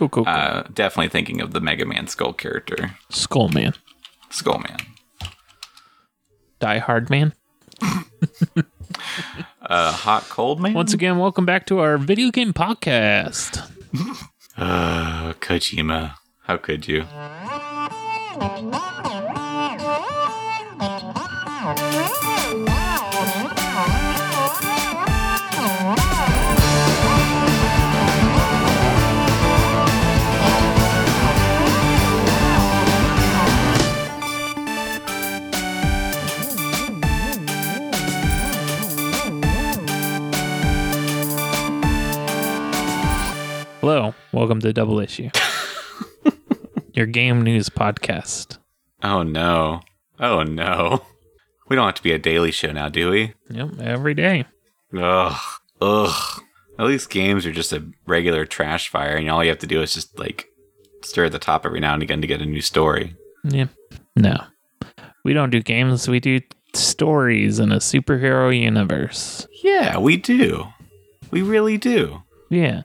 Cool, cool, cool. Uh, definitely thinking of the Mega Man Skull character, Skull Man. Skull Man. Die Hard Man. Uh, Hot Cold Man. Once again, welcome back to our video game podcast. Uh, Kojima. How could you? Hello, welcome to Double Issue, your game news podcast. Oh no. Oh no. We don't have to be a daily show now, do we? Yep, every day. Ugh. Ugh. At least games are just a regular trash fire, and all you have to do is just like stir at the top every now and again to get a new story. Yeah. No, we don't do games. We do stories in a superhero universe. Yeah, we do. We really do. Yeah,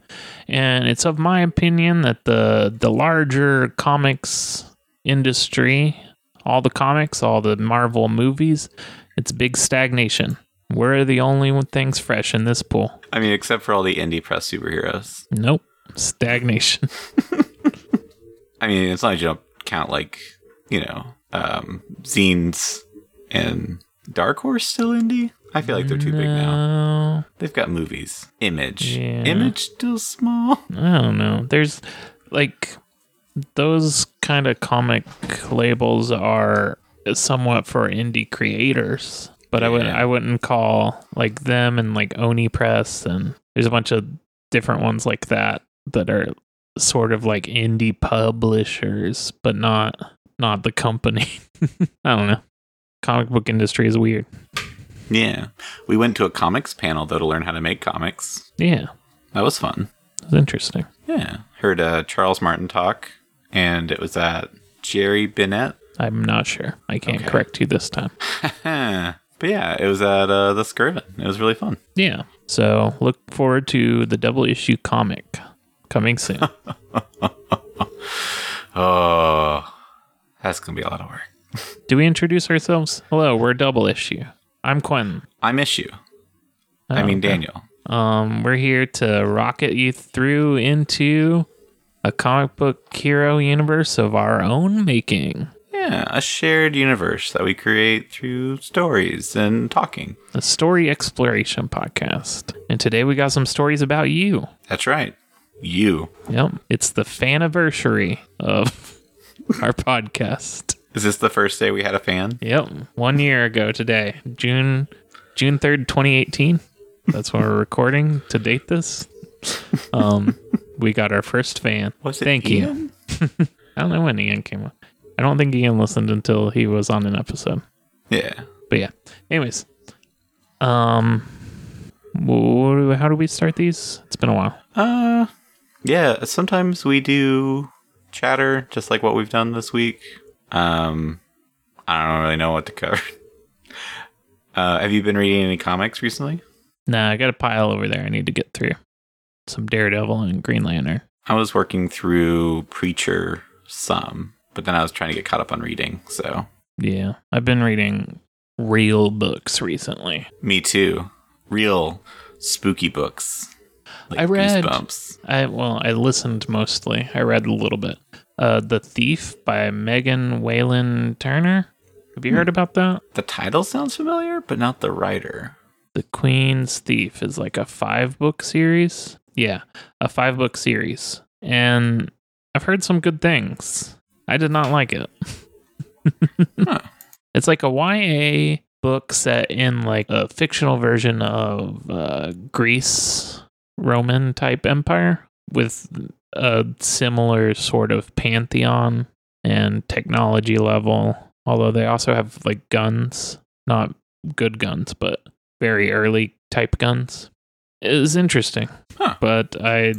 and it's of my opinion that the the larger comics industry, all the comics, all the Marvel movies, it's big stagnation. We're the only things fresh in this pool. I mean, except for all the indie press superheroes. Nope, stagnation. I mean, as long as you don't count like, you know, um, zines and Dark Horse still indie. I feel like they're too big now. They've got movies. Image. Yeah. Image still small. I don't know. There's like those kind of comic labels are somewhat for indie creators, but I would Yeah. I wouldn't call like them and like Oni Press and there's a bunch of different ones like that that are sort of like indie publishers, but not not the company. I don't know. Comic book industry is weird. Yeah. We went to a comics panel though to learn how to make comics. Yeah, That was fun. it's interesting. Yeah. Heard uh, Charles Martin talk, and it was at Jerry Bennett. I'm not sure. I can't Okay. correct you this time. but yeah, it was at uh, the Skirvin. It was really fun. Yeah. So look forward to the double issue comic coming soon. Oh, that's going to be a lot of work. Do we introduce ourselves? Hello, we're double issue. I'm Quentin. I miss you. I Oh, mean, okay. Daniel. Um, we're here to rocket you through into a comic book hero universe of our own making. Yeah, a shared universe that we create through stories and talking. A story exploration podcast. And today we got some stories about you. That's right. You. Yep. It's the faniversary of our podcast. Is this the first day we had a fan? Yep, one year ago today, June June third, twenty eighteen. That's when we're recording to date this. Um, we got our first fan. Was it Thank you. Ian? I don't know when Ian came on. I don't think Ian listened until he was on an episode. Yeah. But yeah. Anyways, um, how do we start these? It's been a while. Uh, yeah. Sometimes we do chatter, just like what we've done this week. Um, I don't really know what to cover. Uh, have you been reading any comics recently? Nah, I got a pile over there. I need to get through some Daredevil and Green Lantern. I was working through Preacher some, but then I was trying to get caught up on reading. So Yeah, I've been reading real books recently. me too. Real spooky books. Like I read- Goosebumps. I well, I listened mostly. I read a little bit. Uh, The Thief by Megan Whalen Turner. Have you heard about that? The title sounds familiar, but not the writer. The Queen's Thief is like a five book series. Yeah, a five book series. And I've heard some good things. I did not like it. Huh. It's like a YA book set in like a fictional version of uh, Greece, Roman type empire with a similar sort of pantheon and technology level. Although they also have like guns, not good guns, but very early type guns. It was interesting, Huh. but I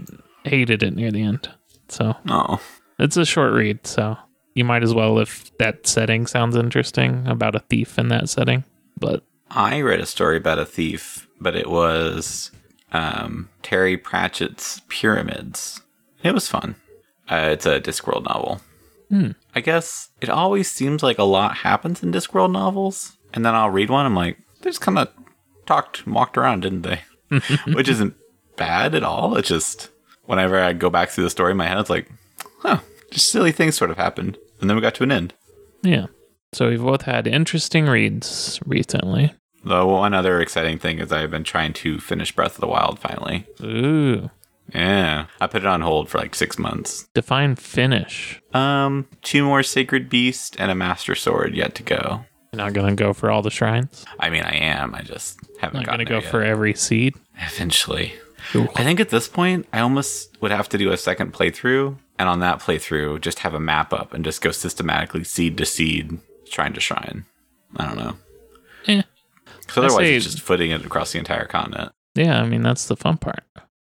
hated it near the end. So Oh, it's a short read, so you might as well if that setting sounds interesting about a thief in that setting. But I read a story about a thief, but it was um, Terry Pratchett's Pyramids. It was fun. Uh, it's a Discworld novel. Hmm. I guess it always seems like a lot happens in Discworld novels, and then I'll read one. I'm like, they just kind of talked, walked around, didn't they? Which isn't bad at all. It's just whenever I go back through the story in my head, it's like, huh, just silly things sort of happened, and then we got to an end. Yeah. So we've both had interesting reads recently. The one other exciting thing is I've been trying to finish Breath of the Wild finally. Ooh. Yeah, I put it on hold for like six months. Define finish. Um, two more Sacred Beast and a Master Sword yet to go. You're not gonna go for all the shrines. I mean, I am. I just haven't Not gonna go yet. for every seed. eventually. Ooh. I think at this point, I almost would have to do a second playthrough, and on that playthrough, just have a map up and just go systematically seed to seed, shrine to shrine. I don't know. Eh. Because otherwise, say- it's just footing it across the entire continent. Yeah, I mean that's the fun part.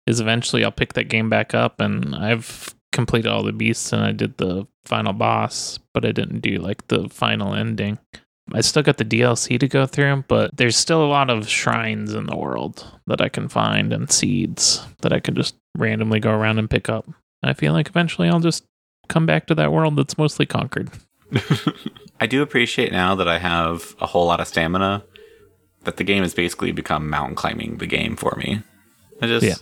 Is eventually I'll pick that game back up and I've completed all the beasts and I did the final boss, but I didn't do like the final ending. I still got the DLC to go through, but there's still a lot of shrines in the world that I can find and seeds that I can just randomly go around and pick up. I feel like eventually I'll just come back to that world that's mostly conquered. I do appreciate now that I have a whole lot of stamina that the game has basically become mountain climbing the game for me. I just Yeah.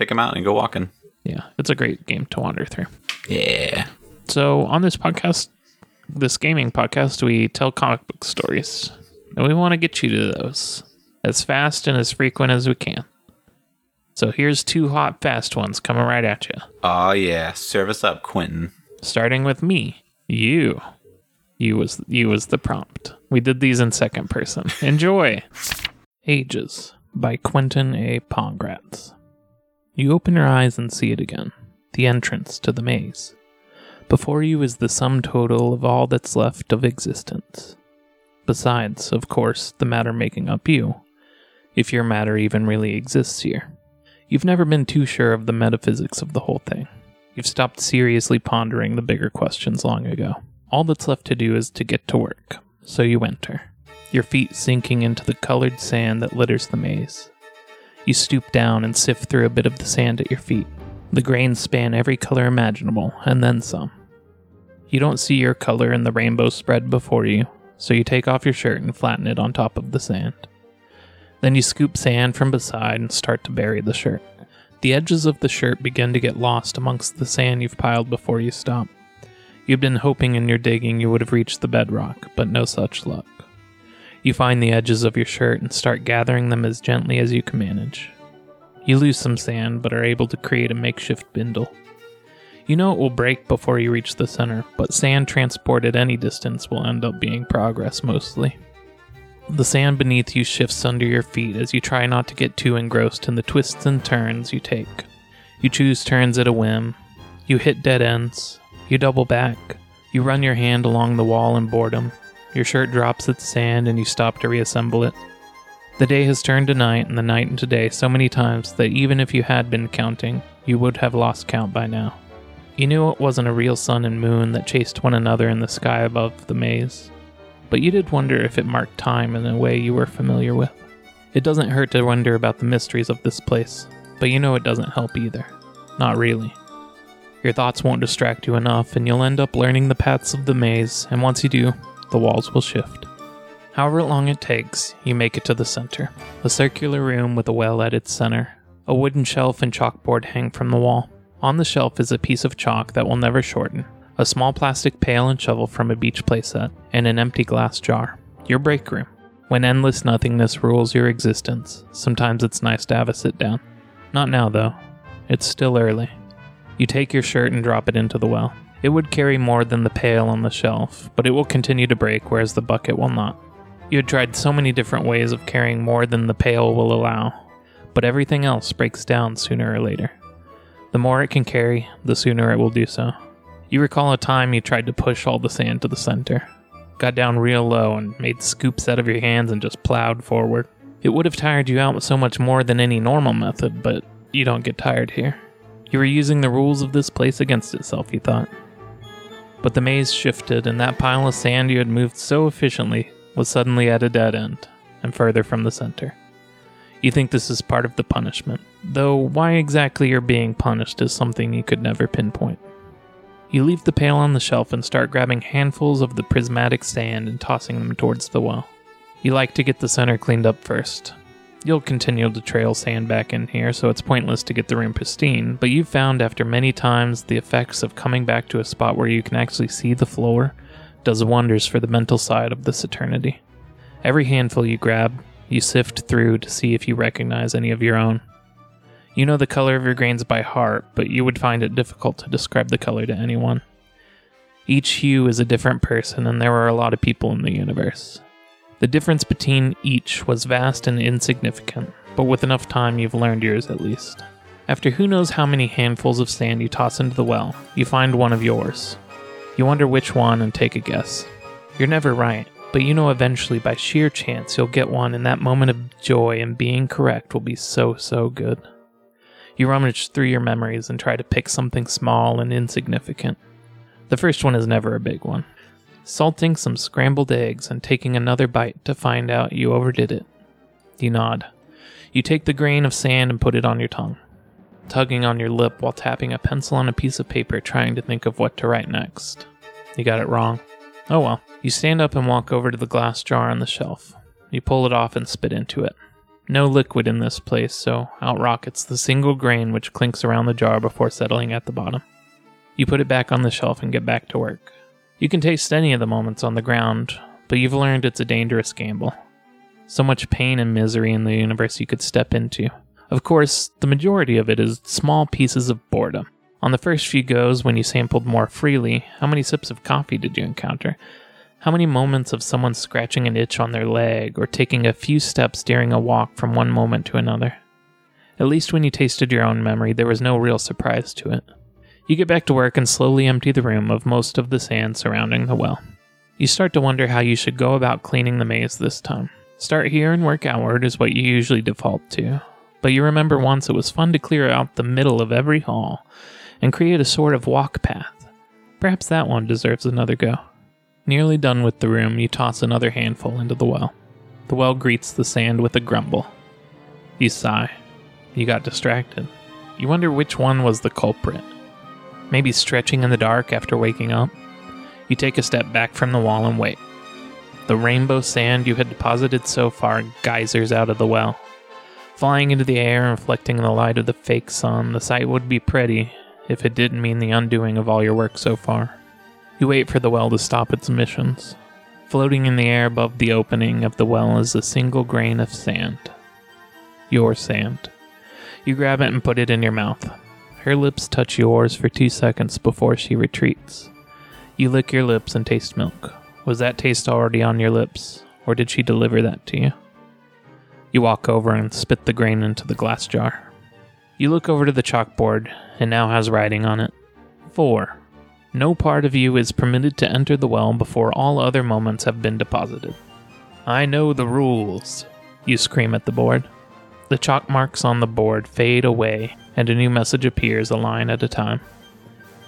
Pick a mountain and go walking. Yeah, it's a great game to wander through. Yeah. So on this podcast, this gaming podcast, we tell comic book stories, and we want to get you to those as fast and as frequent as we can. So here's two hot, fast ones coming right at you. Oh yeah. Service up, Quentin. Starting with me, you, you was you was the prompt. We did these in second person. Enjoy. Ages by Quentin A. Pongratz. You open your eyes and see it again. The entrance to the maze. Before you is the sum total of all that's left of existence. Besides, of course, the matter making up you, if your matter even really exists here. You've never been too sure of the metaphysics of the whole thing. You've stopped seriously pondering the bigger questions long ago. All that's left to do is to get to work. So you enter, your feet sinking into the colored sand that litters the maze. You stoop down and sift through a bit of the sand at your feet. The grains span every color imaginable, and then some. You don't see your color in the rainbow spread before you, so you take off your shirt and flatten it on top of the sand. Then you scoop sand from beside and start to bury the shirt. The edges of the shirt begin to get lost amongst the sand you've piled before you stop. You've been hoping in your digging you would have reached the bedrock, but no such luck. You find the edges of your shirt and start gathering them as gently as you can manage. You lose some sand, but are able to create a makeshift bindle. You know it will break before you reach the center, but sand transported any distance will end up being progress mostly. The sand beneath you shifts under your feet as you try not to get too engrossed in the twists and turns you take. You choose turns at a whim. You hit dead ends. You double back. You run your hand along the wall in boredom. Your shirt drops at the sand and you stop to reassemble it. The day has turned to night and the night into day so many times that even if you had been counting, you would have lost count by now. You knew it wasn't a real sun and moon that chased one another in the sky above the maze, but you did wonder if it marked time in a way you were familiar with. It doesn't hurt to wonder about the mysteries of this place, but you know it doesn't help either. Not really. Your thoughts won't distract you enough, and you'll end up learning the paths of the maze, and once you do, the walls will shift. However long it takes, you make it to the center. A circular room with a well at its center. A wooden shelf and chalkboard hang from the wall. On the shelf is a piece of chalk that will never shorten, a small plastic pail and shovel from a beach playset, and an empty glass jar. Your break room. When endless nothingness rules your existence, sometimes it's nice to have a sit down. Not now, though. It's still early. You take your shirt and drop it into the well. It would carry more than the pail on the shelf, but it will continue to break, whereas the bucket will not. You had tried so many different ways of carrying more than the pail will allow, but everything else breaks down sooner or later. The more it can carry, the sooner it will do so. You recall a time you tried to push all the sand to the center, got down real low and made scoops out of your hands and just plowed forward. It would have tired you out so much more than any normal method, but you don't get tired here. You were using the rules of this place against itself, you thought. But the maze shifted, and that pile of sand you had moved so efficiently was suddenly at a dead end, and further from the center. You think this is part of the punishment, though why exactly you're being punished is something you could never pinpoint. You leave the pail on the shelf and start grabbing handfuls of the prismatic sand and tossing them towards the well. You like to get the center cleaned up first. You'll continue to trail sand back in here, so it's pointless to get the room pristine, but you've found after many times the effects of coming back to a spot where you can actually see the floor does wonders for the mental side of this eternity. Every handful you grab, you sift through to see if you recognize any of your own. You know the color of your grains by heart, but you would find it difficult to describe the color to anyone. Each hue is a different person, and there are a lot of people in the universe. The difference between each was vast and insignificant, but with enough time you've learned yours at least. After who knows how many handfuls of sand you toss into the well, you find one of yours. You wonder which one and take a guess. You're never right, but you know eventually by sheer chance you'll get one, and that moment of joy in being correct will be so, so good. You rummage through your memories and try to pick something small and insignificant. The first one is never a big one salting some scrambled eggs and taking another bite to find out you overdid it. You nod. You take the grain of sand and put it on your tongue, tugging on your lip while tapping a pencil on a piece of paper trying to think of what to write next. You got it wrong. Oh well. You stand up and walk over to the glass jar on the shelf. You pull it off and spit into it. No liquid in this place, so out rockets the single grain which clinks around the jar before settling at the bottom. You put it back on the shelf and get back to work. You can taste any of the moments on the ground, but you've learned it's a dangerous gamble. So much pain and misery in the universe you could step into. Of course, the majority of it is small pieces of boredom. On the first few goes, when you sampled more freely, how many sips of coffee did you encounter? How many moments of someone scratching an itch on their leg or taking a few steps during a walk from one moment to another? At least when you tasted your own memory, there was no real surprise to it. You get back to work and slowly empty the room of most of the sand surrounding the well. You start to wonder how you should go about cleaning the maze this time. Start here and work outward is what you usually default to, but you remember once it was fun to clear out the middle of every hall and create a sort of walk path. Perhaps that one deserves another go. Nearly done with the room, you toss another handful into the well. The well greets the sand with a grumble. You sigh. You got distracted. You wonder which one was the culprit maybe stretching in the dark after waking up. You take a step back from the wall and wait. The rainbow sand you had deposited so far geysers out of the well. Flying into the air and reflecting the light of the fake sun, the sight would be pretty if it didn't mean the undoing of all your work so far. You wait for the well to stop its emissions. Floating in the air above the opening of the well is a single grain of sand. Your sand. You grab it and put it in your mouth. Her lips touch yours for two seconds before she retreats. You lick your lips and taste milk. Was that taste already on your lips, or did she deliver that to you? You walk over and spit the grain into the glass jar. You look over to the chalkboard, and now has writing on it. 4. No part of you is permitted to enter the well before all other moments have been deposited. I know the rules, you scream at the board. The chalk marks on the board fade away and a new message appears a line at a time.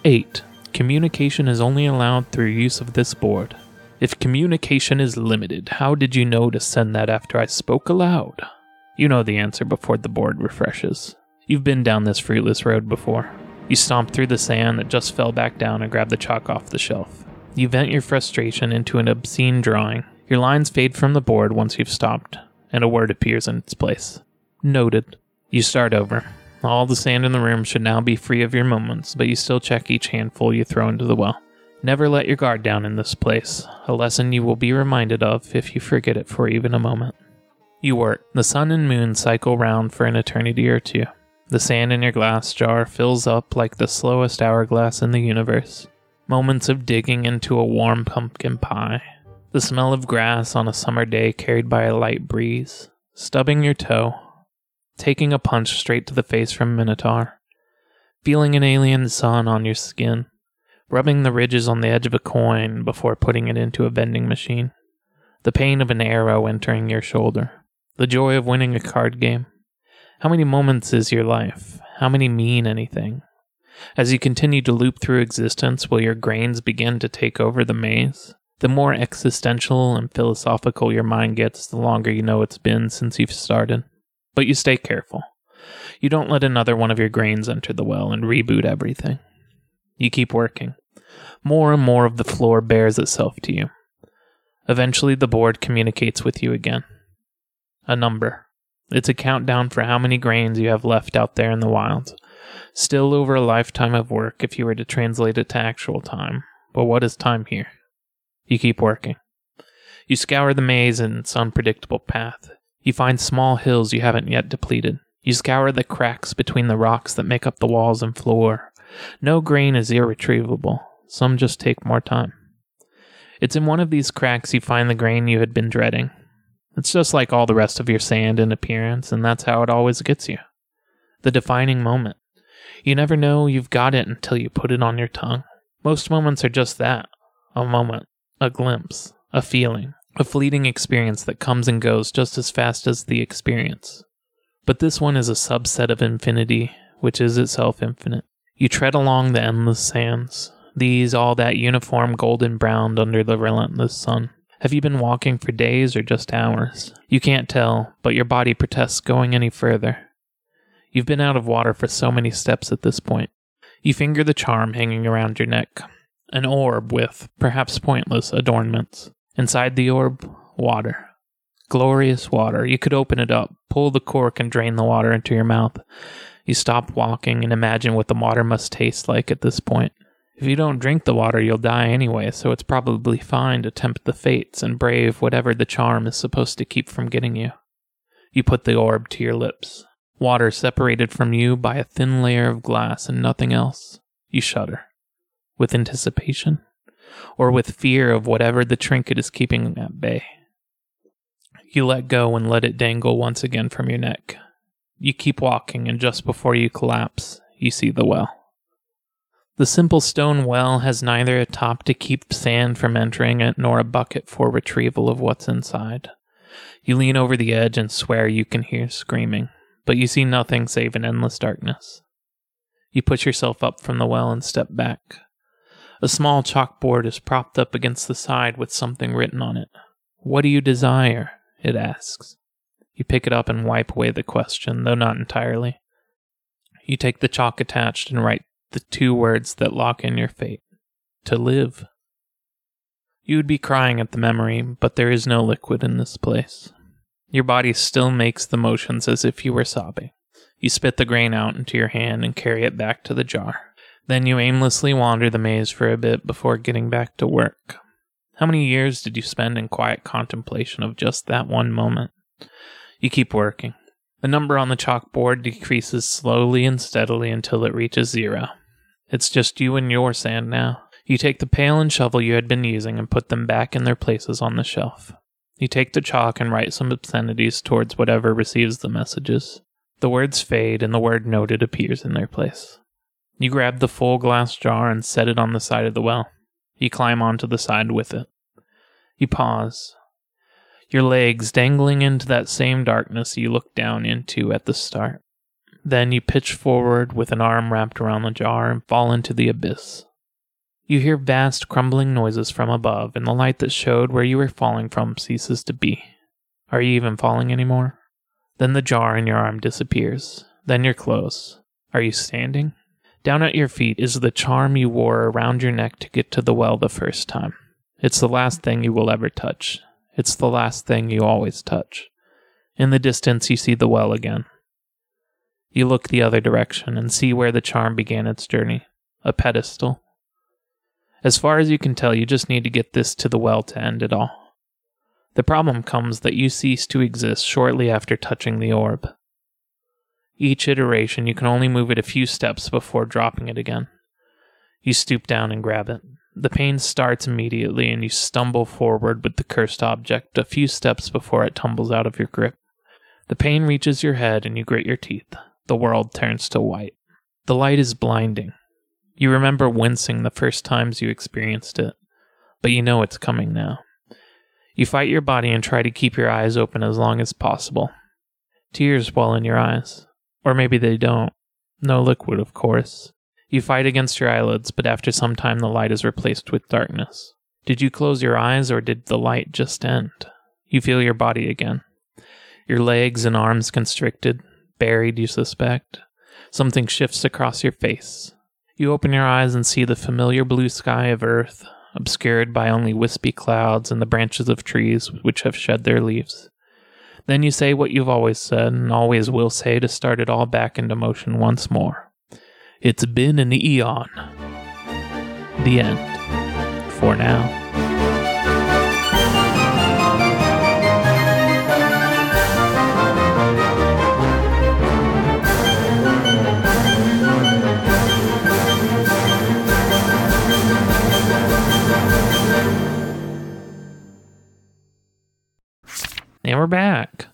8. Communication is only allowed through use of this board. If communication is limited, how did you know to send that after I spoke aloud? You know the answer before the board refreshes. You've been down this fruitless road before. You stomp through the sand that just fell back down and grab the chalk off the shelf. You vent your frustration into an obscene drawing. Your lines fade from the board once you've stopped, and a word appears in its place. Noted. You start over. All the sand in the room should now be free of your moments, but you still check each handful you throw into the well. Never let your guard down in this place, a lesson you will be reminded of if you forget it for even a moment. You work. The sun and moon cycle round for an eternity or two. The sand in your glass jar fills up like the slowest hourglass in the universe. Moments of digging into a warm pumpkin pie. The smell of grass on a summer day carried by a light breeze. Stubbing your toe, taking a punch straight to the face from Minotaur, feeling an alien sun on your skin, rubbing the ridges on the edge of a coin before putting it into a vending machine, the pain of an arrow entering your shoulder, the joy of winning a card game. How many moments is your life? How many mean anything? As you continue to loop through existence, will your grains begin to take over the maze? The more existential and philosophical your mind gets, the longer you know it's been since you've started. But you stay careful. You don't let another one of your grains enter the well and reboot everything. You keep working. More and more of the floor bears itself to you. Eventually, the board communicates with you again. A number. It's a countdown for how many grains you have left out there in the wild. Still over a lifetime of work if you were to translate it to actual time. But what is time here? You keep working. You scour the maze in its unpredictable path. You find small hills you haven't yet depleted. You scour the cracks between the rocks that make up the walls and floor. No grain is irretrievable. Some just take more time. It's in one of these cracks you find the grain you had been dreading. It's just like all the rest of your sand in appearance, and that's how it always gets you. The defining moment. You never know you've got it until you put it on your tongue. Most moments are just that a moment, a glimpse, a feeling, a fleeting experience that comes and goes just as fast as the experience. But this one is a subset of infinity, which is itself infinite. You tread along the endless sands, these all that uniform golden brown under the relentless sun. Have you been walking for days or just hours? You can't tell, but your body protests going any further. You've been out of water for so many steps at this point. You finger the charm hanging around your neck, an orb with, perhaps pointless, adornments. Inside the orb, water. Glorious water. You could open it up, pull the cork, and drain the water into your mouth. You stop walking and imagine what the water must taste like at this point. If you don't drink the water, you'll die anyway, so it's probably fine to tempt the fates and brave whatever the charm is supposed to keep from getting you. You put the orb to your lips. Water separated from you by a thin layer of glass and nothing else. You shudder. With anticipation? Or with fear of whatever the trinket is keeping at bay? You let go and let it dangle once again from your neck. You keep walking, and just before you collapse, you see the well. The simple stone well has neither a top to keep sand from entering it nor a bucket for retrieval of what's inside. You lean over the edge and swear you can hear screaming, but you see nothing save an endless darkness. You push yourself up from the well and step back. A small chalkboard is propped up against the side with something written on it. What do you desire? it asks. You pick it up and wipe away the question, though not entirely. You take the chalk attached and write the two words that lock in your fate to live. You would be crying at the memory, but there is no liquid in this place. Your body still makes the motions as if you were sobbing. You spit the grain out into your hand and carry it back to the jar. Then you aimlessly wander the maze for a bit before getting back to work. How many years did you spend in quiet contemplation of just that one moment? You keep working. The number on the chalkboard decreases slowly and steadily until it reaches zero. It's just you and your sand now. You take the pail and shovel you had been using and put them back in their places on the shelf. You take the chalk and write some obscenities towards whatever receives the messages. The words fade and the word noted appears in their place. You grab the full glass jar and set it on the side of the well. You climb onto the side with it. You pause. Your legs dangling into that same darkness you looked down into at the start. Then you pitch forward with an arm wrapped around the jar and fall into the abyss. You hear vast crumbling noises from above, and the light that showed where you were falling from ceases to be. Are you even falling anymore? Then the jar in your arm disappears. Then you're close. Are you standing? Down at your feet is the charm you wore around your neck to get to the well the first time. It's the last thing you will ever touch. It's the last thing you always touch. In the distance, you see the well again. You look the other direction and see where the charm began its journey a pedestal. As far as you can tell, you just need to get this to the well to end it all. The problem comes that you cease to exist shortly after touching the orb. Each iteration, you can only move it a few steps before dropping it again. You stoop down and grab it. The pain starts immediately, and you stumble forward with the cursed object a few steps before it tumbles out of your grip. The pain reaches your head, and you grit your teeth. The world turns to white. The light is blinding. You remember wincing the first times you experienced it, but you know it's coming now. You fight your body and try to keep your eyes open as long as possible. Tears well in your eyes. Or maybe they don't. No liquid, of course. You fight against your eyelids, but after some time the light is replaced with darkness. Did you close your eyes or did the light just end? You feel your body again. Your legs and arms constricted, buried, you suspect. Something shifts across your face. You open your eyes and see the familiar blue sky of Earth, obscured by only wispy clouds and the branches of trees which have shed their leaves. Then you say what you've always said and always will say to start it all back into motion once more. It's been an eon. The end. For now. And we're back.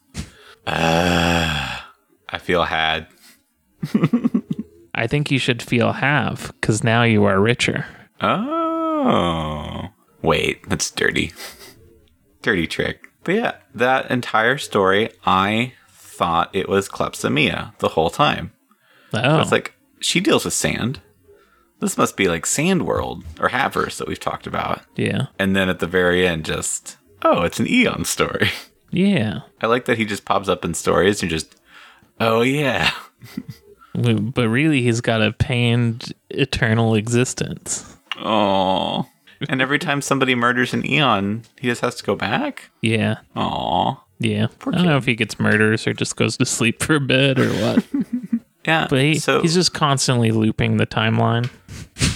Uh, I feel had. I think you should feel have, because now you are richer. Oh. Wait, that's dirty. dirty trick. But yeah, that entire story, I thought it was Klepsomia the whole time. Oh, It's like, she deals with sand. This must be like Sand World or Haverse that we've talked about. yeah. And then at the very end, just, oh, it's an Eon story. Yeah. I like that he just pops up in stories and just, oh yeah. But really, he's got a pained eternal existence. Oh. And every time somebody murders an Eon, he just has to go back? Yeah. Aw. Yeah. I don't know if he gets murders or just goes to sleep for a bit or what. Yeah. But he, so, he's just constantly looping the timeline.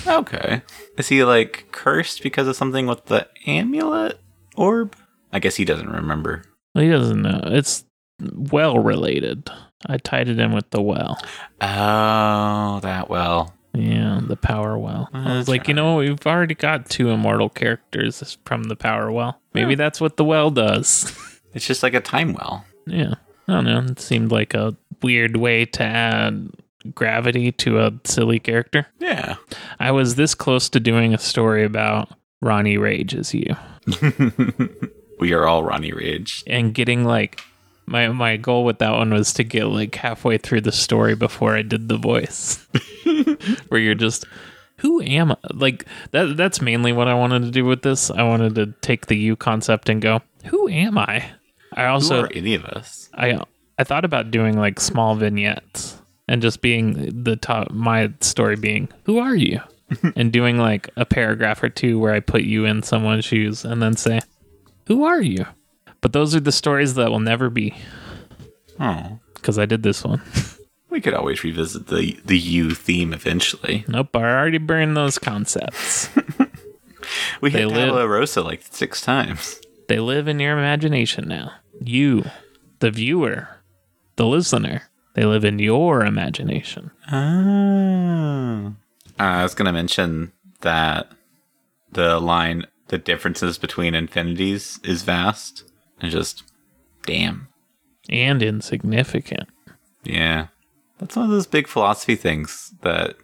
okay. Is he like cursed because of something with the amulet orb? I guess he doesn't remember. He doesn't know. It's well related. I tied it in with the well. Oh, that well. Yeah, the power well. I was That's like, you know, we've already got two immortal characters from the power well. Maybe Yeah. that's what the well does. It's just like a time well. yeah. I don't know. It seemed like a weird way to add gravity to a silly character. Yeah. I was this close to doing a story about Ronnie Rage as you we are all Ronnie Rage. and getting like my my goal with that one was to get like halfway through the story before I did the voice. Where you're just who am I? Like that that's mainly what I wanted to do with this. I wanted to take the you concept and go, who am I? I also any of us? I I thought about doing like small vignettes and just being the top my story being who are you? and doing like a paragraph or two where I put you in someone's shoes and then say, Who are you? But those are the stories that will never be Oh. because I did this one. We could always revisit the the you theme eventually. Nope, I already burned those concepts. We They hit live- Rosa like six times. they live in your imagination now. You, the viewer, the listener, they live in your imagination. Oh. I was gonna mention that the line, the differences between infinities is vast, and just, damn, And insignificant. yeah, that's one of those big philosophy things that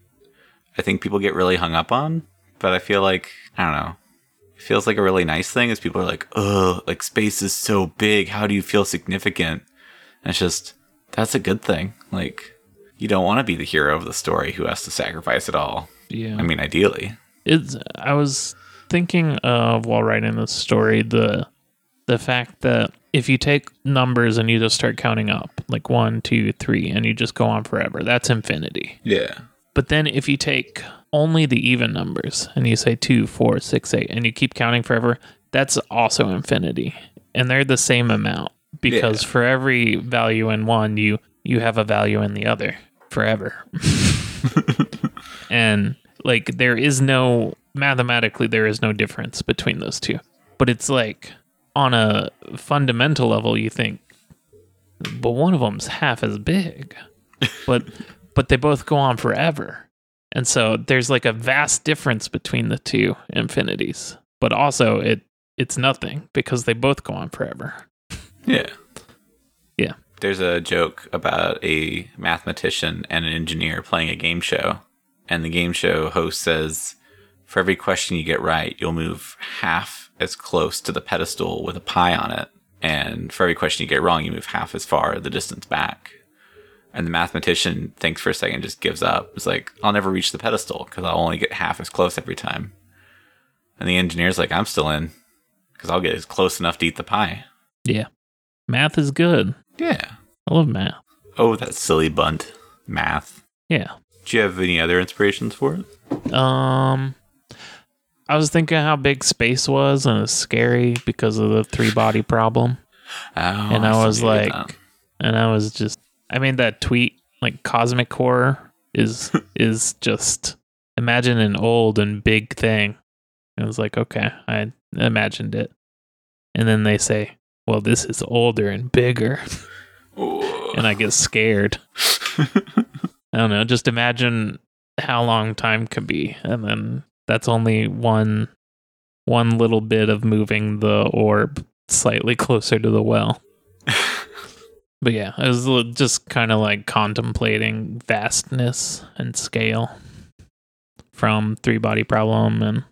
I think people get really hung up on. But I feel like I don't know. It feels like a really nice thing is people are like, oh, like space is so big. How do you feel significant? And it's just that's a good thing. Like you don't want to be the hero of the story who has to sacrifice it all. Yeah. I mean, ideally. it's I was thinking of while writing this story the the fact that if you take numbers and you just start counting up like one, two, three, and you just go on forever, that's infinity. Yeah. But then if you take only the even numbers and you say two, four, six, eight, and you keep counting forever, that's also infinity. And they're the same amount because Yeah. for every value in one, you you have a value in the other forever. and like there is no mathematically there is no difference between those two. But it's like on a fundamental level you think but one of them's half as big. But but they both go on forever. And so there's like a vast difference between the two infinities. But also it it's nothing because they both go on forever. Yeah. Yeah. There's a joke about a mathematician and an engineer playing a game show. And the game show host says, for every question you get right, you'll move half as close to the pedestal with a pie on it. And for every question you get wrong, you move half as far the distance back. And the mathematician thinks for a second, just gives up. It's like, I'll never reach the pedestal because I'll only get half as close every time. And the engineer's like, I'm still in because I'll get as close enough to eat the pie. Yeah. Math is good. Yeah. I love math. Oh, that silly bunt. Math. Yeah. Do you have any other inspirations for it? Um, I was thinking how big space was, and it's scary because of the three body problem. Oh, And I still was need to get like- that. And I was just, I made that tweet like cosmic horror is is just imagine an old and big thing. And I was like, okay, I imagined it. And then they say, well, this is older and bigger, and I get scared. I don't know. Just imagine how long time could be, and then that's only one one little bit of moving the orb slightly closer to the well. But yeah, it was just kind of like contemplating vastness and scale from Three Body Problem and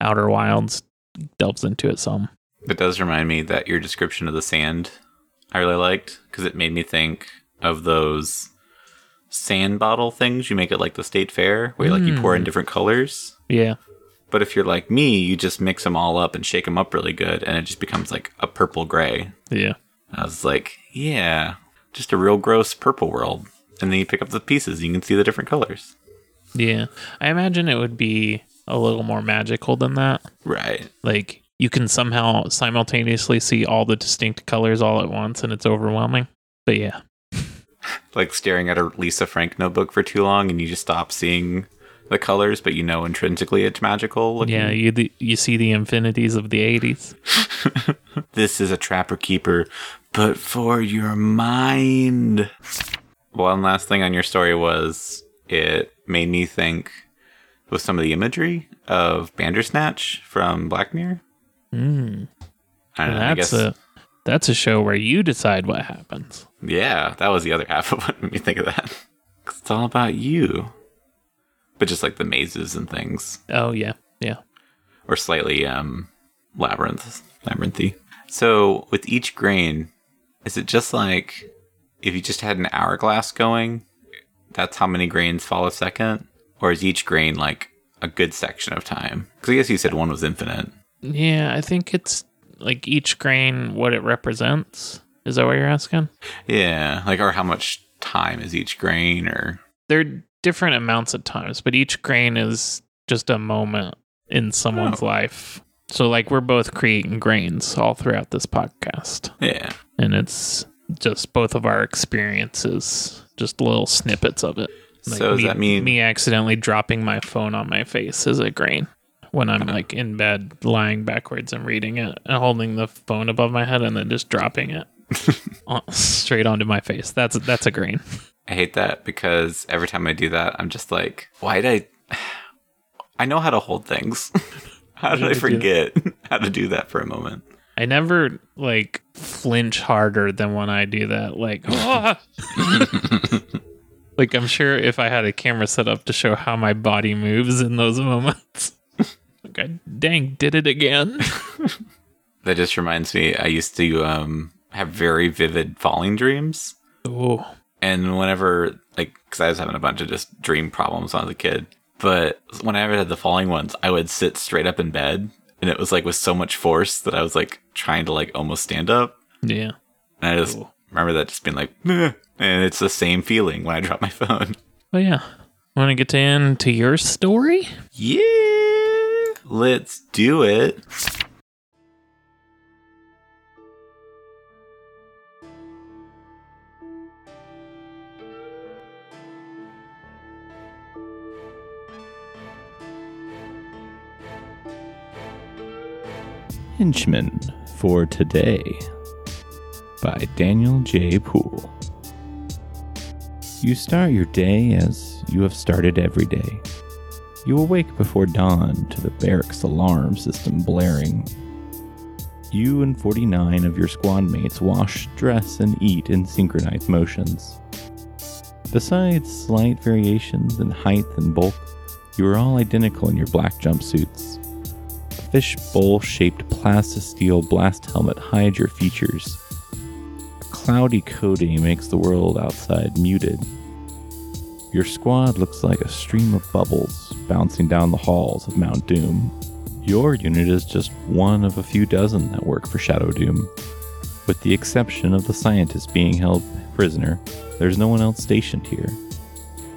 Outer Wilds delves into it some. It does remind me that your description of the sand I really liked because it made me think of those sand bottle things you make it like the state fair where like you pour in Mm. different colors. Yeah, But if you're like me, you just mix them all up and shake them up really good and it just becomes like a purple gray. yeah, I was like, yeah, just a real gross purple world. And then you pick up the pieces, you can see the different colors. yeah. I imagine it would be a little more magical than that. Right. Like you can somehow simultaneously see all the distinct colors all at once, and it's overwhelming. But yeah, Like staring at a Lisa Frank notebook for too long and you just stop seeing the colors, but you know intrinsically it's magical. Looking. yeah. You the, you see the infinities of the '80s. this is a trapper keeper, but for your mind. One last thing on your story was it made me think with some of the imagery of Bandersnatch from Black Mirror. Mm. I know. I that's guess, a that's a show where you decide what happens. yeah, that was the other half of what made me think of that. it's all about you, but just like the mazes and things. Oh yeah, yeah. or slightly um labyrinth labyrinthy. So with each grain, is it just like if you just had an hourglass going, that's how many grains fall a second? Or is each grain like a good section of time? Because I guess you said one was infinite. Yeah, I think it's like each grain what it represents. Is that what you're asking? Yeah, like or how much time is each grain or They're different amounts of times, but each grain is just a moment in someone's Oh. life. So like we're both creating grains all throughout this podcast. yeah. And it's just both of our experiences, just little snippets of it. Like so does me, that mean me accidentally dropping my phone on my face is a grain when I'm like in bed lying backwards and reading it and holding the phone above my head and then just dropping it on, straight onto my face. That's that's a grain. I hate that because every time I do that, I'm just like, why did I? I know how to hold things. how did I did you forget how to do that for a moment? I never like flinch harder than when I do that. Like, "Ah!" like I'm sure if I had a camera set up to show how my body moves in those moments, I dang did it again. That just reminds me, I used to um, have very vivid falling dreams. Oh, And whenever, like, because I was having a bunch of just dream problems when I was a kid. But whenever I had the falling ones, I would sit straight up in bed. And it was like with so much force that I was like trying to like almost stand up. yeah. And I just Cool. remember that just being like, "Meh." and it's the same feeling when I drop my phone. Well, yeah. Want to get to into your story? Yeah, let's do it. Henchman for Today by Daniel J. Poole. You start your day as you have started every day. You awake before dawn to the barracks alarm system blaring. You and 49 of your squad mates wash, dress, and eat in synchronized motions. Besides slight variations in height and bulk, you are all identical in your black jumpsuits fishbowl shaped plastisteel blast helmet hides your features. A cloudy coating makes the world outside muted. Your squad looks like a stream of bubbles bouncing down the halls of Mount Doom. Your unit is just one of a few dozen that work for Shadow Doom. With the exception of the scientist being held prisoner, there's no one else stationed here.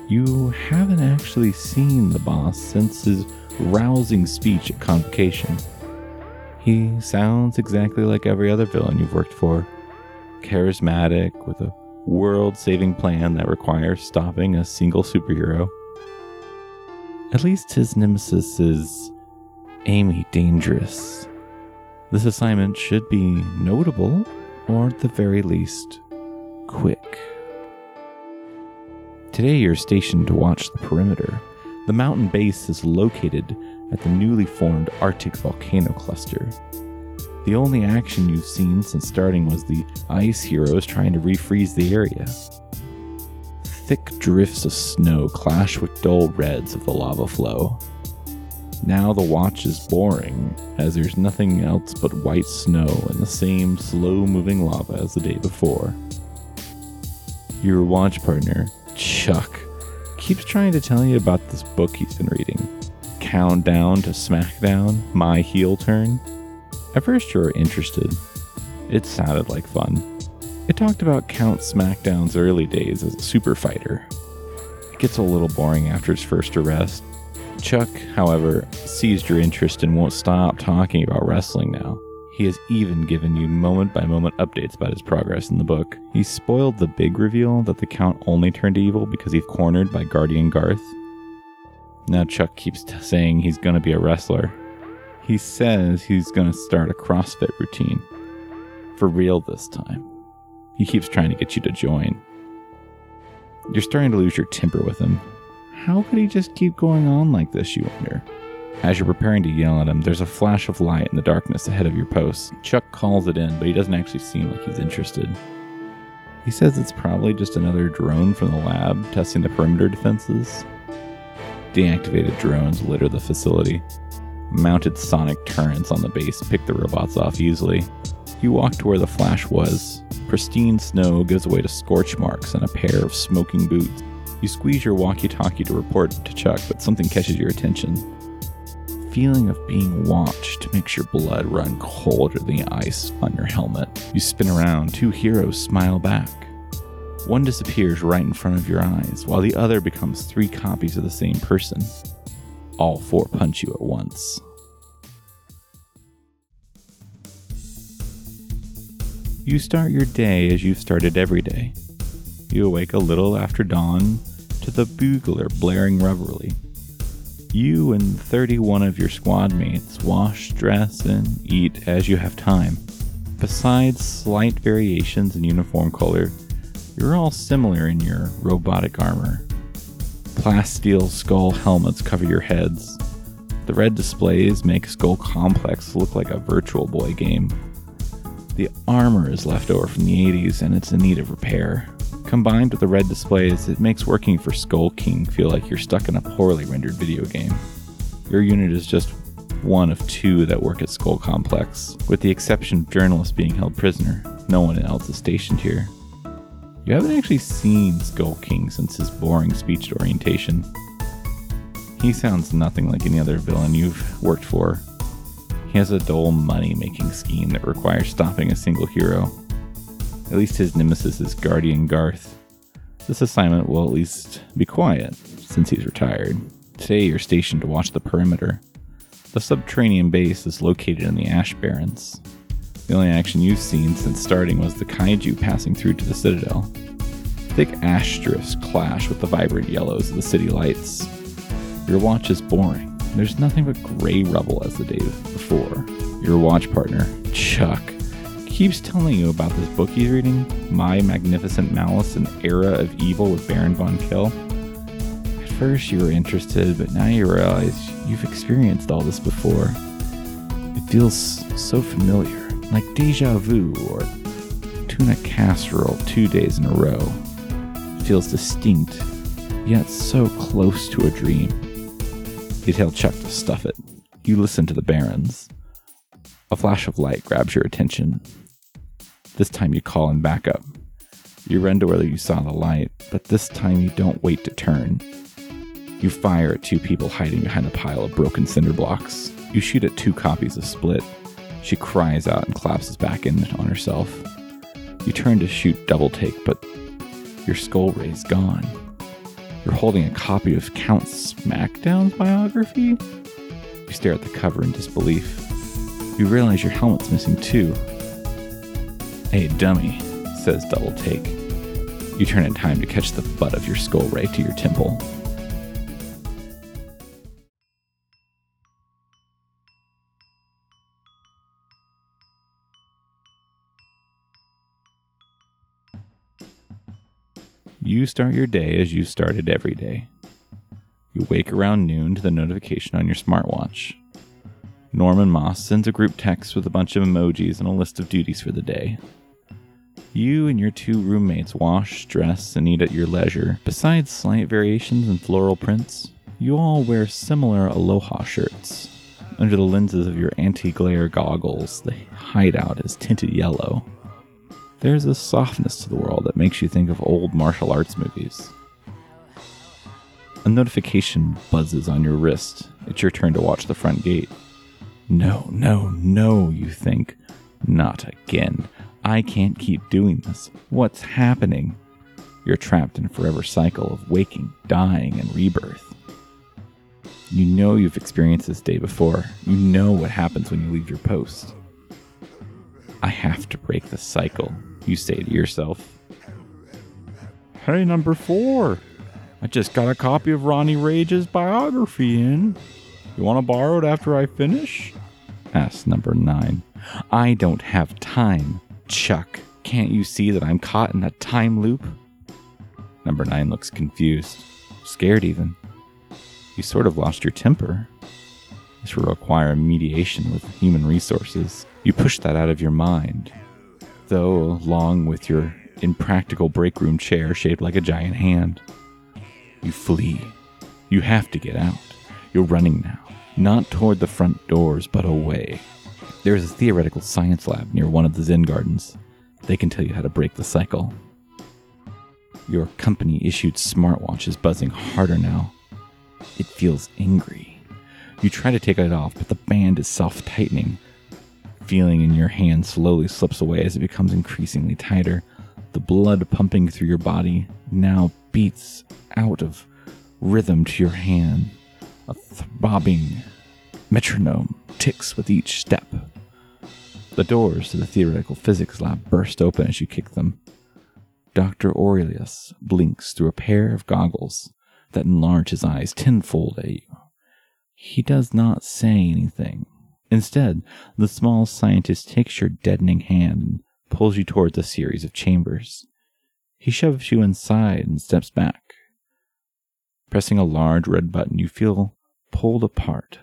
You haven't actually seen the boss since his rousing speech at convocation. He sounds exactly like every other villain you've worked for charismatic, with a world saving plan that requires stopping a single superhero. At least his nemesis is Amy Dangerous. This assignment should be notable, or at the very least, quick. Today you're stationed to watch the perimeter. The mountain base is located at the newly formed Arctic volcano cluster. The only action you've seen since starting was the ice heroes trying to refreeze the area. Thick drifts of snow clash with dull reds of the lava flow. Now the watch is boring, as there's nothing else but white snow and the same slow moving lava as the day before. Your watch partner, Chuck, keeps trying to tell you about this book he's been reading Countdown to SmackDown My Heel Turn. At first, you were interested. It sounded like fun. It talked about Count SmackDown's early days as a super fighter. It gets a little boring after his first arrest. Chuck, however, seized your interest and won't stop talking about wrestling now. He has even given you moment by moment updates about his progress in the book. He spoiled the big reveal that the Count only turned evil because he's cornered by Guardian Garth. Now Chuck keeps t- saying he's going to be a wrestler. He says he's going to start a CrossFit routine. For real this time. He keeps trying to get you to join. You're starting to lose your temper with him. How could he just keep going on like this, you wonder? As you're preparing to yell at him, there's a flash of light in the darkness ahead of your post. Chuck calls it in, but he doesn't actually seem like he's interested. He says it's probably just another drone from the lab testing the perimeter defenses. Deactivated drones litter the facility. Mounted sonic turrets on the base pick the robots off easily. You walk to where the flash was. Pristine snow gives way to scorch marks and a pair of smoking boots. You squeeze your walkie talkie to report to Chuck, but something catches your attention. Feeling of being watched makes your blood run colder than the ice on your helmet. You spin around, two heroes smile back. One disappears right in front of your eyes, while the other becomes three copies of the same person. All four punch you at once. You start your day as you've started every day. You awake a little after dawn to the bugler blaring revelry. You and 31 of your squad mates wash, dress, and eat as you have time. Besides slight variations in uniform color, you're all similar in your robotic armor. Plasteel skull helmets cover your heads. The red displays make Skull Complex look like a Virtual Boy game. The armor is left over from the 80s and it's in need of repair. Combined with the red displays, it makes working for Skull King feel like you're stuck in a poorly rendered video game. Your unit is just one of two that work at Skull Complex, with the exception of journalists being held prisoner. No one else is stationed here. You haven't actually seen Skull King since his boring speech to orientation. He sounds nothing like any other villain you've worked for. He has a dull money making scheme that requires stopping a single hero. At least his nemesis is Guardian Garth. This assignment will at least be quiet, since he's retired. Today you're stationed to watch the perimeter. The subterranean base is located in the Ash Barrens. The only action you've seen since starting was the kaiju passing through to the Citadel. Thick ash drifts clash with the vibrant yellows of the city lights. Your watch is boring. There's nothing but gray rubble as the day before. Your watch partner, Chuck, keeps telling you about this book he's reading, My Magnificent Malice An Era of Evil with Baron von Kill. At first you were interested, but now you realize you've experienced all this before. It feels so familiar, like deja vu or tuna casserole two days in a row. Feels distinct, yet so close to a dream. You tell Chuck to stuff it. You listen to the barons. A flash of light grabs your attention. This time you call in backup. You run to where you saw the light, but this time you don't wait to turn. You fire at two people hiding behind a pile of broken cinder blocks. You shoot at two copies of Split. She cries out and collapses back in on herself. You turn to shoot double take, but your skull ray's gone. You're holding a copy of Count SmackDown's biography? You stare at the cover in disbelief. You realize your helmet's missing too. Hey, dummy, says Double Take. You turn in time to catch the butt of your skull right to your temple. You start your day as you started every day. You wake around noon to the notification on your smartwatch. Norman Moss sends a group text with a bunch of emojis and a list of duties for the day. You and your two roommates wash, dress, and eat at your leisure. Besides slight variations in floral prints, you all wear similar aloha shirts. Under the lenses of your anti glare goggles, the hideout is tinted yellow. There's a softness to the world that makes you think of old martial arts movies. A notification buzzes on your wrist. It's your turn to watch the front gate. No, no, no, you think. Not again. I can't keep doing this. What's happening? You're trapped in a forever cycle of waking, dying, and rebirth. You know you've experienced this day before. You know what happens when you leave your post. I have to break the cycle, you say to yourself. Hey, number four. I just got a copy of Ronnie Rage's biography in. You want to borrow it after I finish? asks number nine. I don't have time, Chuck. Can't you see that I'm caught in a time loop? Number nine looks confused, scared even. You sort of lost your temper. This will require mediation with human resources. You push that out of your mind, though, along with your impractical break room chair shaped like a giant hand. You flee. You have to get out. You're running now, not toward the front doors, but away. There is a theoretical science lab near one of the Zen gardens. They can tell you how to break the cycle. Your company issued smartwatch is buzzing harder now. It feels angry. You try to take it off, but the band is self tightening. Feeling in your hand slowly slips away as it becomes increasingly tighter. The blood pumping through your body now beats out of rhythm to your hand. A throbbing metronome ticks with each step. The doors to the theoretical physics lab burst open as you kick them. Dr. Aurelius blinks through a pair of goggles that enlarge his eyes tenfold at you. He does not say anything. Instead, the small scientist takes your deadening hand and pulls you towards a series of chambers. He shoves you inside and steps back. Pressing a large red button, you feel pulled apart.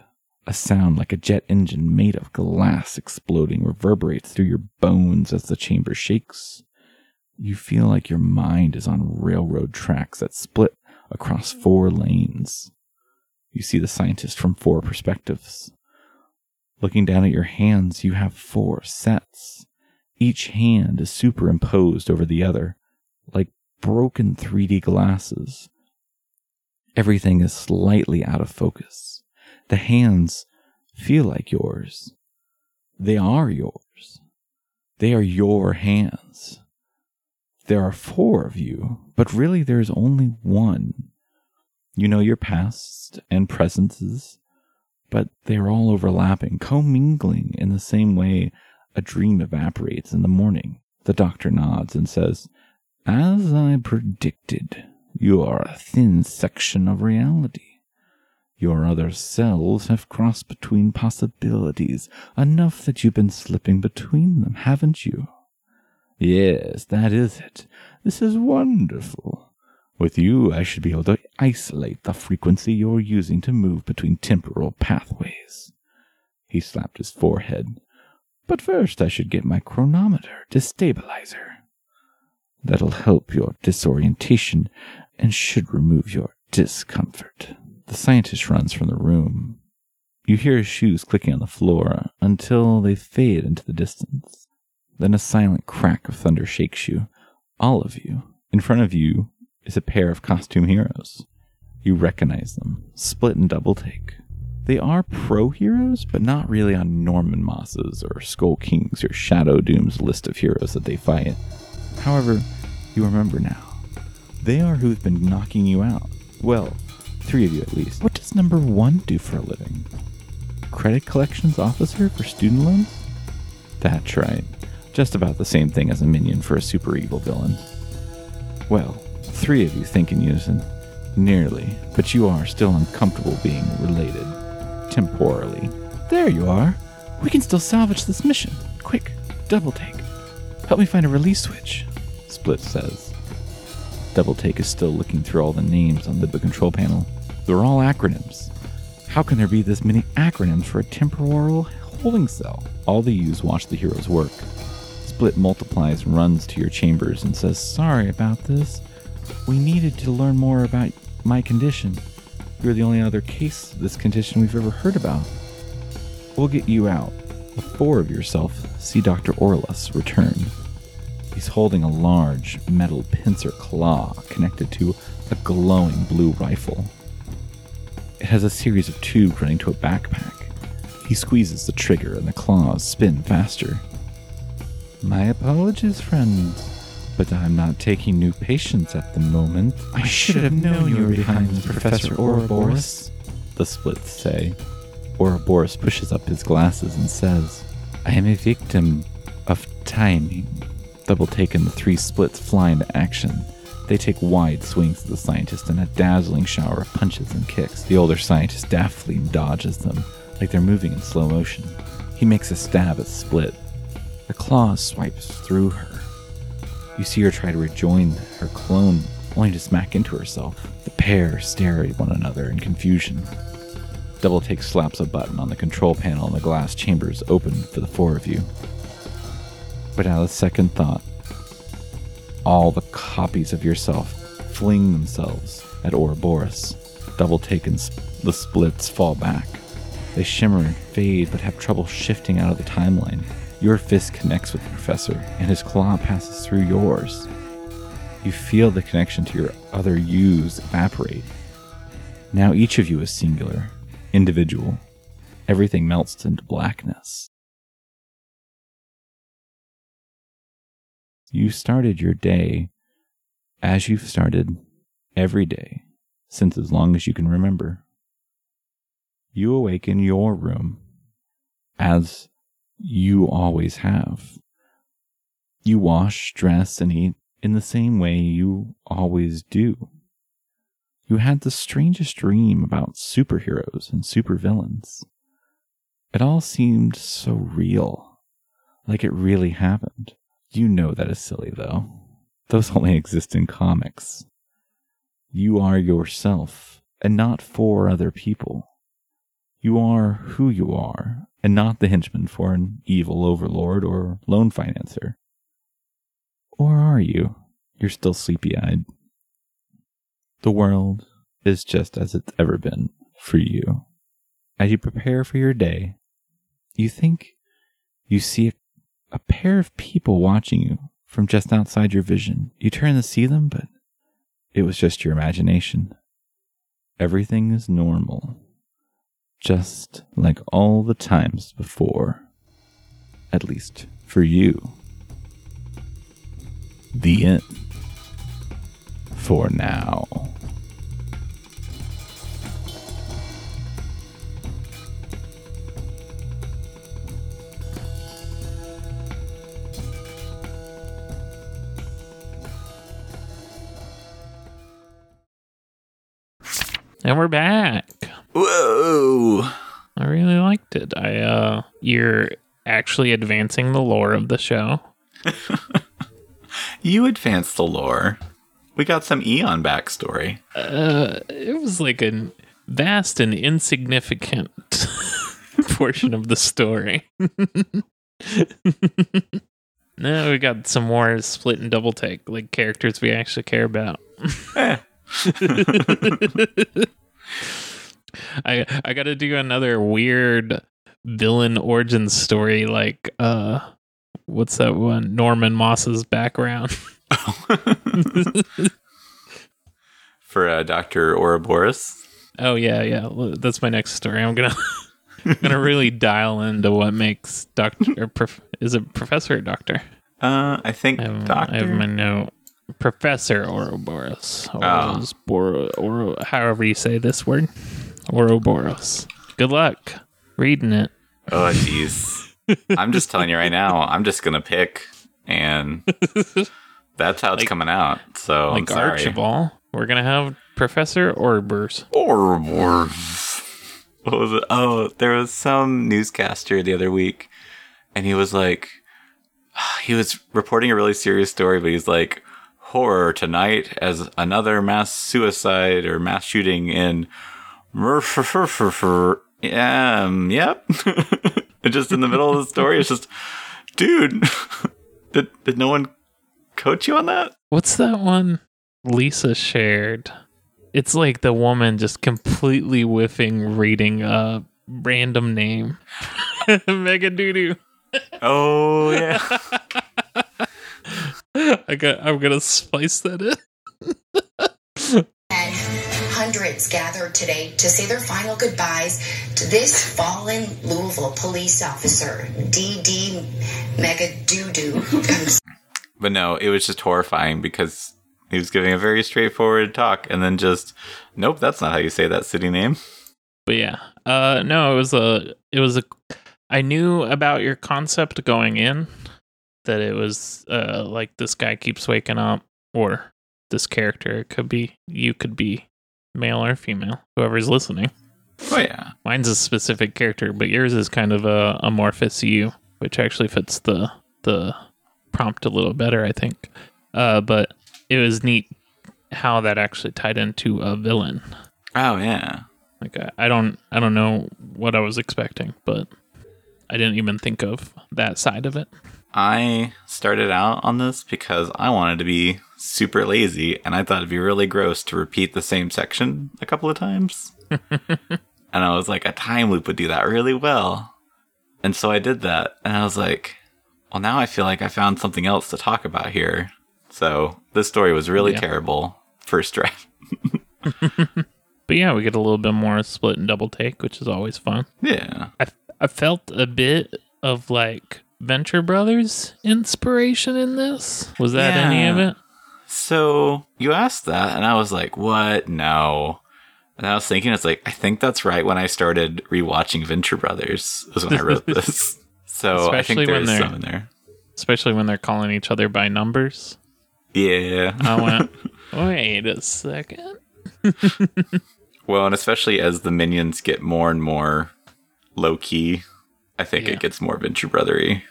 A sound like a jet engine made of glass exploding reverberates through your bones as the chamber shakes. You feel like your mind is on railroad tracks that split across four lanes. You see the scientist from four perspectives. Looking down at your hands, you have four sets. Each hand is superimposed over the other, like broken 3D glasses. Everything is slightly out of focus. The hands feel like yours. They are yours. They are your hands. There are four of you, but really there's only one. You know your past and presences, but they are all overlapping, commingling in the same way a dream evaporates in the morning. The doctor nods and says, As I predicted, you are a thin section of reality. Your other selves have crossed between possibilities, enough that you've been slipping between them, haven't you? Yes, that is it. This is wonderful. With you, I should be able to isolate the frequency you're using to move between temporal pathways. He slapped his forehead. But first, I should get my chronometer destabilizer. That'll help your disorientation and should remove your discomfort. The scientist runs from the room. You hear his shoes clicking on the floor until they fade into the distance. Then a silent crack of thunder shakes you, all of you. In front of you is a pair of costume heroes. You recognize them, split and double take. They are pro heroes, but not really on Norman Moss's or Skull King's or Shadow Doom's list of heroes that they fight. However, you remember now. They are who've been knocking you out. Well, three of you at least. What does number one do for a living? Credit collections officer for student loans? That's right. Just about the same thing as a minion for a super evil villain. Well, three of you think in unison. Nearly, but you are still uncomfortable being related. Temporally. There you are. We can still salvage this mission. Quick, double take. Help me find a release switch, Split says. Double Take is still looking through all the names on the control panel. They're all acronyms. How can there be this many acronyms for a temporal holding cell? All the U's watch the heroes work. Split multiplies runs to your chambers and says, Sorry about this. We needed to learn more about my condition. You're the only other case of this condition we've ever heard about. We'll get you out. The four of yourself see Dr. Orlus return. He's holding a large metal pincer claw connected to a glowing blue rifle. It has a series of tubes running to a backpack. He squeezes the trigger and the claws spin faster. My apologies, friends, but I'm not taking new patients at the moment. I should have known you were behind Professor Ouroboros, the splits say. Ouroboros pushes up his glasses and says, I am a victim of timing. Double taken, the three splits fly into action. They take wide swings at the scientist in a dazzling shower of punches and kicks. The older scientist deftly dodges them, like they're moving in slow motion. He makes a stab at Split. The claw swipes through her. You see her try to rejoin her clone, only to smack into herself. The pair stare at one another in confusion. Double Take slaps a button on the control panel and the glass chambers open for the four of you. Without a second thought, all the copies of yourself fling themselves at Ouroboros. Double Take and s- the splits fall back. They shimmer and fade, but have trouble shifting out of the timeline. Your fist connects with the professor, and his claw passes through yours. You feel the connection to your other yous evaporate. Now each of you is singular, individual. Everything melts into blackness. You started your day as you've started every day since as long as you can remember. You awake in your room as you always have. You wash, dress, and eat in the same way you always do. You had the strangest dream about superheroes and supervillains. It all seemed so real, like it really happened. You know that is silly, though. Those only exist in comics. You are yourself, and not for other people. You are who you are, and not the henchman for an evil overlord or loan financer. Or are you? You're still sleepy eyed. The world is just as it's ever been for you. As you prepare for your day, you think you see a pair of people watching you from just outside your vision. You turn to see them, but it was just your imagination. Everything is normal, just like all the times before. At least for you. The end. For now. And we're back. Whoa! I really liked it. I uh you're actually advancing the lore of the show. You advanced the lore. We got some Eon backstory. Uh it was like a vast and insignificant portion of the story. now we got some more split and double take, like characters we actually care about. I I got to do another weird villain origin story like uh what's that one Norman Moss's background. For uh, Dr. Ouroboros. oh yeah, yeah. That's my next story. I'm going to going to really dial into what makes doctor or prof- is it professor or doctor? Uh, I think I have, Doctor. I have my note. Professor Ouroboros. Oh. Ouroboros, Boro, Oro, however you say this word. Ouroboros. Good luck reading it. Oh, jeez. I'm just telling you right now. I'm just gonna pick, and that's how it's coming out. So like. Archibald. We're gonna have Professor Ouroboros. Ouroboros. What was it? Oh, there was some newscaster the other week, and he was like, he was reporting a really serious story, but he's like, horror tonight as another mass suicide or mass shooting in. Um, yep. just in the middle of the story, it's just, dude, did, did no one coach you on that? What's that one Lisa shared? It's like the woman just completely whiffing reading a random name. Mega doo Oh, yeah. I got I'm gonna spice that in. And hundreds gathered today to say their final goodbyes to this fallen Louisville police officer, D.D. Megadoodoo. But no, it was just horrifying because he was giving a very straightforward talk and then just, nope, that's not how you say that city name. But yeah, uh, no, it was a, it was a. I knew about your concept going in, that it was uh like this guy keeps waking up, or this character it could be you could be male or female, whoever's listening. Oh, yeah. Mine's a specific character, but yours is kind of a amorphous you, which actually fits the the prompt a little better, I think. Uh, but it was neat how that actually tied into a villain. Oh, yeah. Like I, I don't I don't know what I was expecting, but I didn't even think of that side of it. I started out on this because I wanted to be super lazy and I thought it'd be really gross to repeat the same section a couple of times. and I was like, a time loop would do that really well. And so I did that. And I was like, well, now I feel like I found something else to talk about here. So this story was really Yeah. terrible first draft. But yeah, we get a little bit more split and double take, which is always fun. Yeah. I I felt a bit of like Venture Brothers inspiration in this. Was that any of it? So you asked that, and I was like, "What? No." And I was thinking, it's like I think that's right when I started rewatching Venture Brothers. Was when I wrote this. So I think when there's they're- some in there. Especially when they're calling each other by numbers. Yeah. I went, wait a second. well, and especially as the minions get more and more low key, I think Yeah. it gets more Venture Brothery.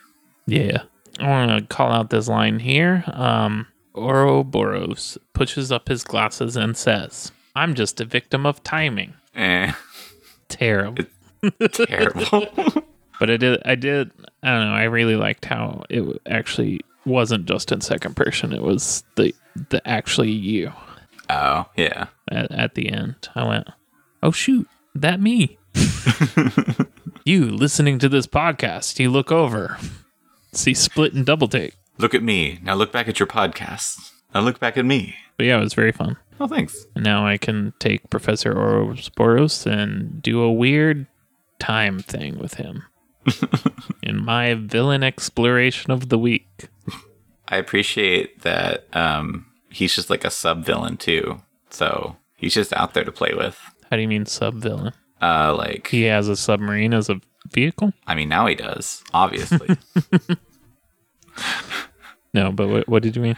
Yeah. I want to call out this line here. Um, Ouroboros pushes up his glasses and says, I'm just a victim of timing. Eh, Terrible. terrible. But I did, I did, I don't know. I really liked how it actually wasn't just in second person. It was the, the actually you oh yeah. at, at the end. I went, oh shoot, that me. you listening to this podcast, you look over, see split and double take. Look at me now. Look back at your podcast. Now look back at me. But yeah, it was very fun. Oh, thanks. And now I can take Professor Ouroboros and do a weird time thing with him in my villain exploration of the week. I appreciate that um, he's just like a sub villain too. So he's just out there to play with. How do you mean sub villain? Uh, like He has a submarine as a vehicle? I mean, now he does obviously. No, but what, what did you mean?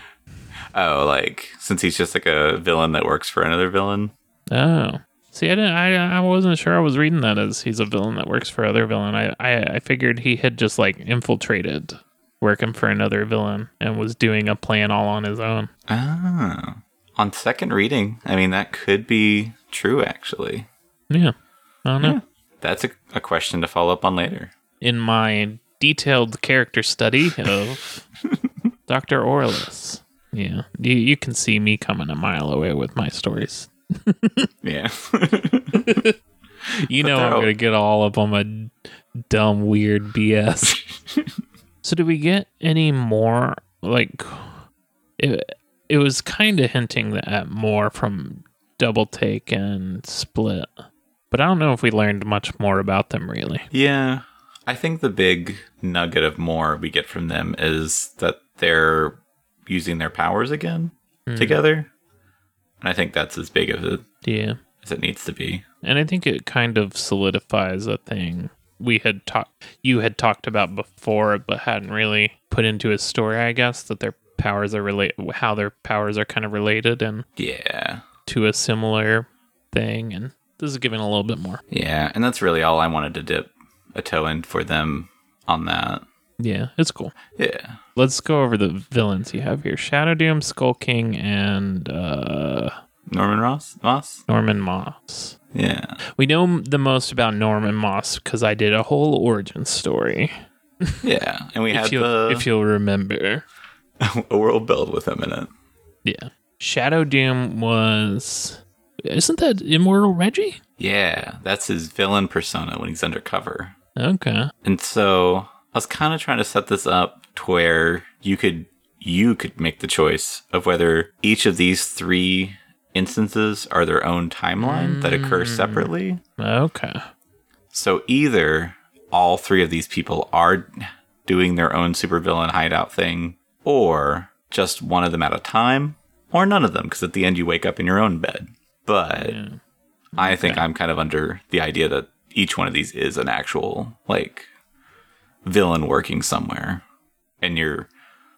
oh, like since he's just like a villain that works for another villain. Oh. See, I didn't. I, I wasn't sure. I was reading that as he's a villain that works for other villain. I, I, I figured he had just like infiltrated, working for another villain, and was doing a plan all on his own. Ah, on second reading, I mean that could be true actually. Yeah, I don't know. Yeah. That's a, a question to follow up on later. in my detailed character study of Dr. Orlis. Yeah, you, you can see me coming a mile away with my stories. Yeah. You know I'm going to get all up on my dumb, weird BS. so, do we get any more? Like, it, it was kind of hinting at more from Double Take and Split. But I don't know if we learned much more about them, really. Yeah. I think the big nugget of more we get from them is that they're using their powers again. Hmm. together. And I think that's as big of it Yeah. as it needs to be. And I think it kind of solidifies a thing we had talked you had talked about before but hadn't really put into a story, I guess, that their powers are relate how their powers are kind of related and Yeah. to a similar thing and this is giving a little bit more. Yeah. And that's really all I wanted to dip a toe in for them on that. Yeah, it's cool. Yeah. Let's go over the villains you have here. Shadow Doom, Skull King, and uh Norman Ross? Moss? Norman Moss. Yeah. We know the most about Norman Moss because I did a whole origin story. Yeah. And we had the if you'll remember. a world build with him in it. Yeah. Shadow Doom was. Isn't that Immortal Reggie? Yeah. That's his villain persona when he's undercover. Okay. And so I was kind of trying to set this up to where you could you could make the choice of whether each of these three instances are their own timeline that occur hmm. separately. Okay. So either all three of these people are doing their own supervillain hideout thing, or just one of them at a time, or none of them, because at the end you wake up in your own bed. But Yeah. I think I'm kind of under the idea that each one of these is an actual like villain working somewhere, and you're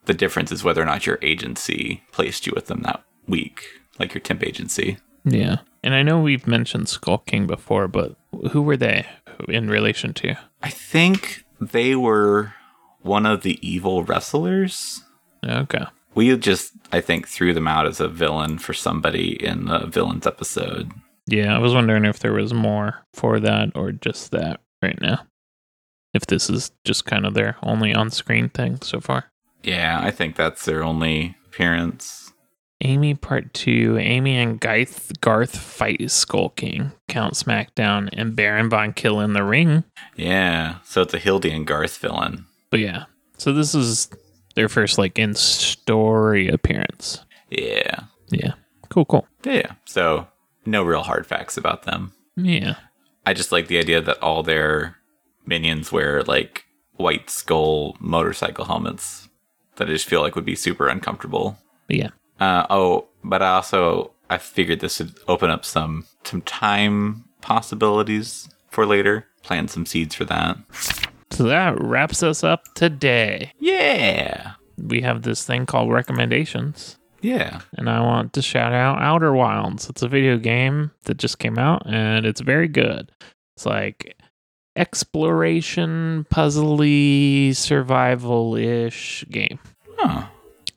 the difference is whether or not your agency placed you with them that week, like your temp agency. Yeah. And I know we've mentioned Skull King before, but who were they in relation to? I think they were one of the evil wrestlers. Okay. We just, I think, threw them out as a villain for somebody in the villains episode. Yeah, I was wondering if there was more for that or just that right now. If this is just kind of their only on screen thing so far. Yeah, I think that's their only appearance. Amy Part 2, Amy and Garth, Garth fight Skull King, Count SmackDown, and Baron Von Kill in the ring. Yeah, so it's a Hildy and Garth villain. But yeah, so this is their first like in story appearance. Yeah. Yeah, cool, cool. Yeah. So no real hard facts about them. Yeah, I just like the idea that all their minions wear like white skull motorcycle helmets that I just feel like would be super uncomfortable. yeah, Uh, oh, but I also I figured this would open up some some time possibilities for later. Plant some seeds for that. So that wraps us up today. Yeah. We have this thing called recommendations. Yeah. and I want to shout out Outer Wilds. It's a video game that just came out and it's very good. It's like exploration, puzzly, survival ish game. Huh.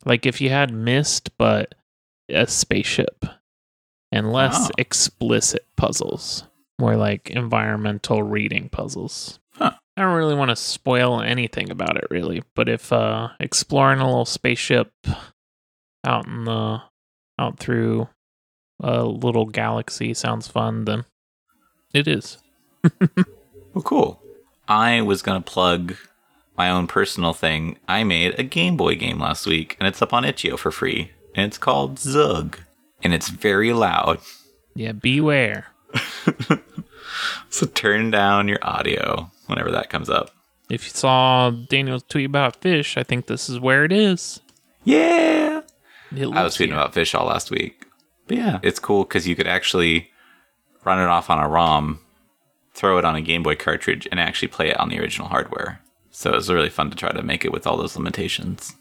Like if you had Myst, but a spaceship and less Oh. explicit puzzles, more like environmental reading puzzles. I don't really want to spoil anything about it, really. But if uh, exploring a little spaceship out in the out through a little galaxy sounds fun, then it is. Well, cool. I was gonna plug my own personal thing. I made a Game Boy game last week, and it's up on itch.io for free. And it's called Zug, and it's very loud. Yeah, beware. So turn down your audio whenever that comes up. If you saw Daniel's tweet about fish, I think this is where it is. Yeah. It I was tweeting here. about fish all last week. But yeah, it's cool because you could actually run it off on a ROM, throw it on a Game Boy cartridge, and actually play it on the original hardware. So it was really fun to try to make it with all those limitations.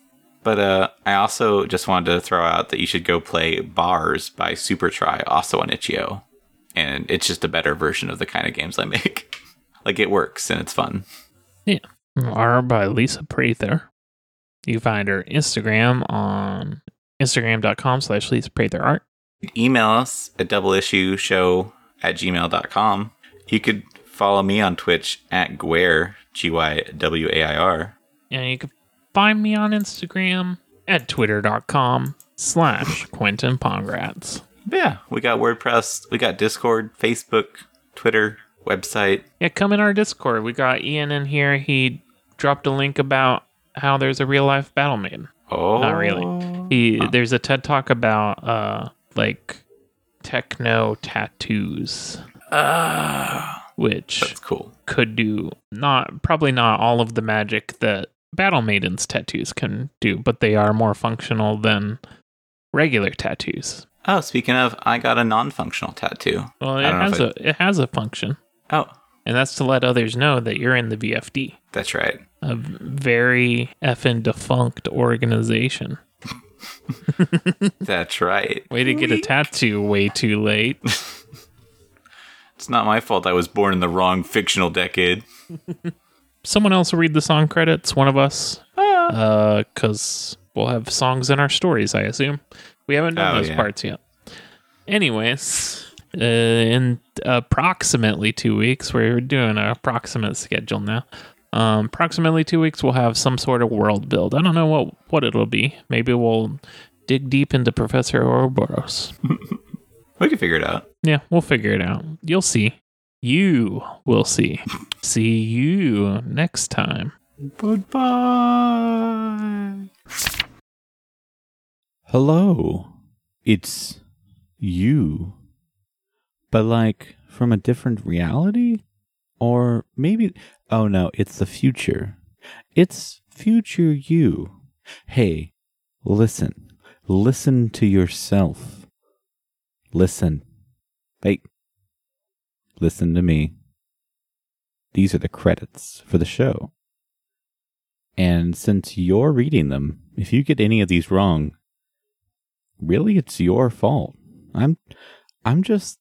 But uh, I also just wanted to throw out that you should go play Bars by Super Try, also on itch.io. And it's just a better version of the kind of games I make. like it works and it's fun. Yeah, art by Lisa Prather. You can find her Instagram on instagram.com slash Lisa Prather Art. email us at doubleissueshow at gmail.com. You could follow me on Twitch at Gwair, G Y W A I R. And you can find me on Instagram at twitter.com slash Quentin Pongrats. Yeah, we got WordPress, we got Discord, Facebook, Twitter, website. Yeah, come in our Discord. We got Ian in here. He dropped a link about how there's a real life battle maiden. Oh, Not really. He there's a TED talk about uh like techno tattoos, Ah, which that's cool. could do not probably not all of the magic that battle maidens tattoos can do, but they are more functional than regular tattoos. Oh, speaking of, I got a non-functional tattoo. Well, it I don't know has a it has a function, Oh, and that's to let others know that you're in the VFD, that's right. a very effing defunct organization. That's right. Way to get a tattoo way too late. It's not my fault I was born in the wrong fictional decade. Someone else will read the song credits. One of us, Ah. because we'll have songs in our stories. I assume we haven't done Oh, those yeah. parts yet. Anyways, uh, in approximately two weeks, we're doing an approximate schedule now. Um, approximately two weeks, we'll have some sort of world build. I don't know what what it'll be. Maybe we'll dig deep into Professor Ouroboros. We can figure it out. Yeah, we'll figure it out. You'll see. You will see. see you next time. Goodbye. Hello. It's you. But like from a different reality? Or maybe oh no, it's the future. It's future you. Hey, listen. Listen to yourself. Listen. Hey. Listen to me. These are the credits for the show. And since you're reading them, if you get any of these wrong, really it's your fault. I'm I'm just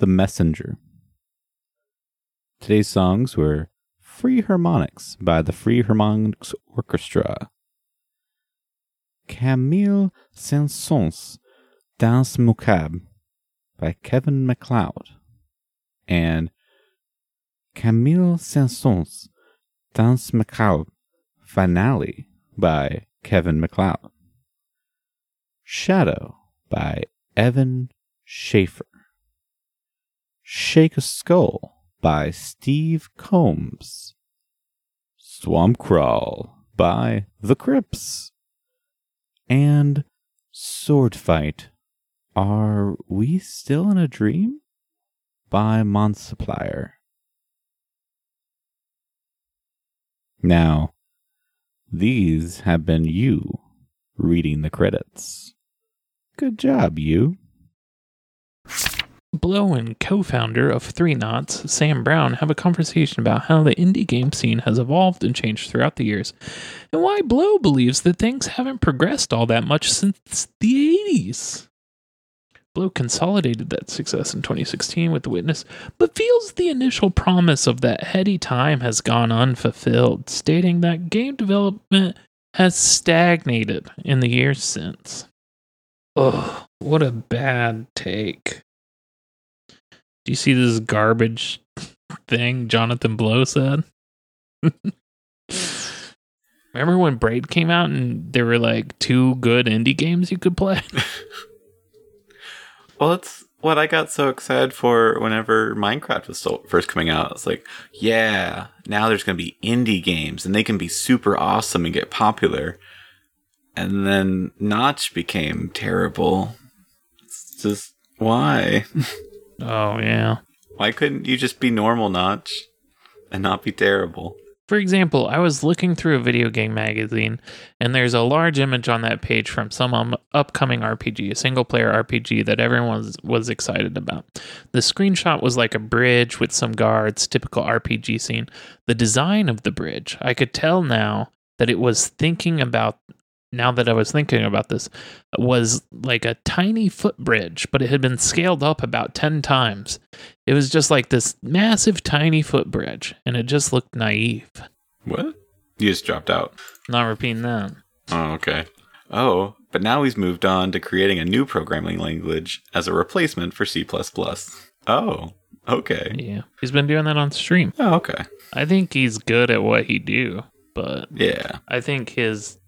the messenger. Today's songs were Free Harmonics by the Free Harmonics Orchestra. Camille Saint-Saëns Danse Macabre by Kevin MacLeod. And Camille Saint-Saëns Danse Macabre Finale by Kevin MacLeod. Shadow by Evan Schaefer. Shake a Skull by Steve Combs. Swamp Crawl by The Crips. And Sword Fight Are We Still in a Dream? by Monplaisir. Now, these have been you reading the credits. Good job, you. Blow and co founder of Three Knots, Sam Brown, have a conversation about how the indie game scene has evolved and changed throughout the years, and why Blow believes that things haven't progressed all that much since the 80s. Blow consolidated that success in 2016 with The Witness, but feels the initial promise of that heady time has gone unfulfilled, stating that game development has stagnated in the years since. Ugh, what a bad take. Do you see this garbage thing Jonathan Blow said? Remember when Braid came out and there were like two good indie games you could play? Well, it's what I got so excited for whenever Minecraft was still first coming out. It's like, yeah, now there's going to be indie games and they can be super awesome and get popular. And then Notch became terrible. It's just, why? oh, yeah. why couldn't you just be normal Notch and not be terrible? For example, I was looking through a video game magazine, and there's a large image on that page from some um, upcoming RPG, a single player RPG that everyone was, was excited about. The screenshot was like a bridge with some guards, typical RPG scene. The design of the bridge, I could tell now that it was thinking about. Now that I was thinking about this, was like a tiny footbridge, but it had been scaled up about 10 times. It was just like this massive, tiny footbridge, and it just looked naive. What? You just dropped out. Not repeating that. Oh, okay. Oh, but now he's moved on to creating a new programming language as a replacement for C. Oh, okay. Yeah, he's been doing that on stream. Oh, okay. I think he's good at what he do, but Yeah. I think his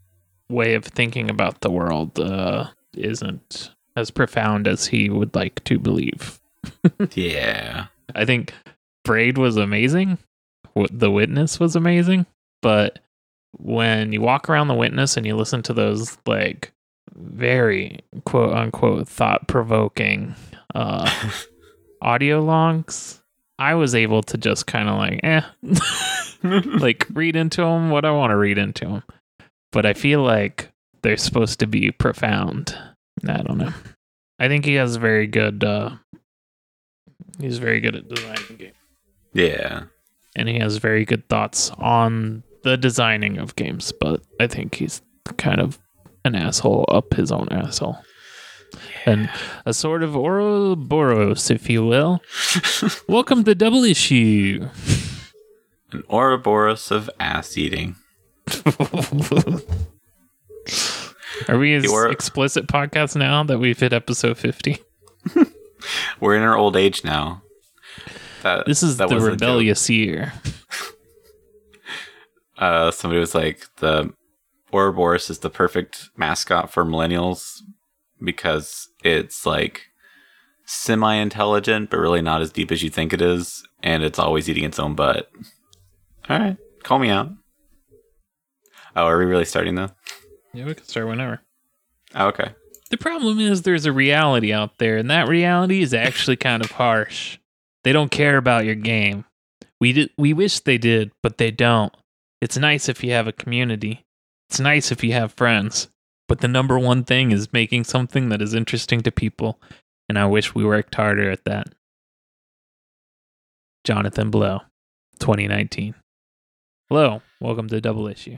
way of thinking about the world uh, isn't as profound as he would like to believe. Yeah. I think Braid was amazing. The Witness was amazing, but when you walk around the Witness and you listen to those like very quote unquote thought provoking uh, audio logs, I was able to just kind of like, eh, like read into them what I want to read into them. But I feel like they're supposed to be profound. I don't know. I think he has very good. uh He's very good at designing games, Yeah. and he has very good thoughts on the designing of games. But I think he's kind of an asshole up his own asshole, and a sort of Ouroboros, if you will. Welcome to Double Issue. An Ouroboros of ass eating. Are we as Ouro- explicit podcast now that we've hit episode fifty? We're in our old age now. That, This is the was a joke. rebellious year. uh, somebody was like, the Ouroboros is the perfect mascot for millennials because it's like semi intelligent, but really not as deep as you think it is, and it's always eating its own butt. All right, call me out. Oh, are we really starting though? Yeah, we can start whenever. Oh, okay. The problem is there's a reality out there, and that reality is actually kind of harsh. They don't care about your game. We did, we wish they did, but they don't. It's nice if you have a community. It's nice if you have friends. But the number one thing is making something that is interesting to people, and I wish we worked harder at that. Jonathan Blow, 2019. Hello, welcome to Double Issue.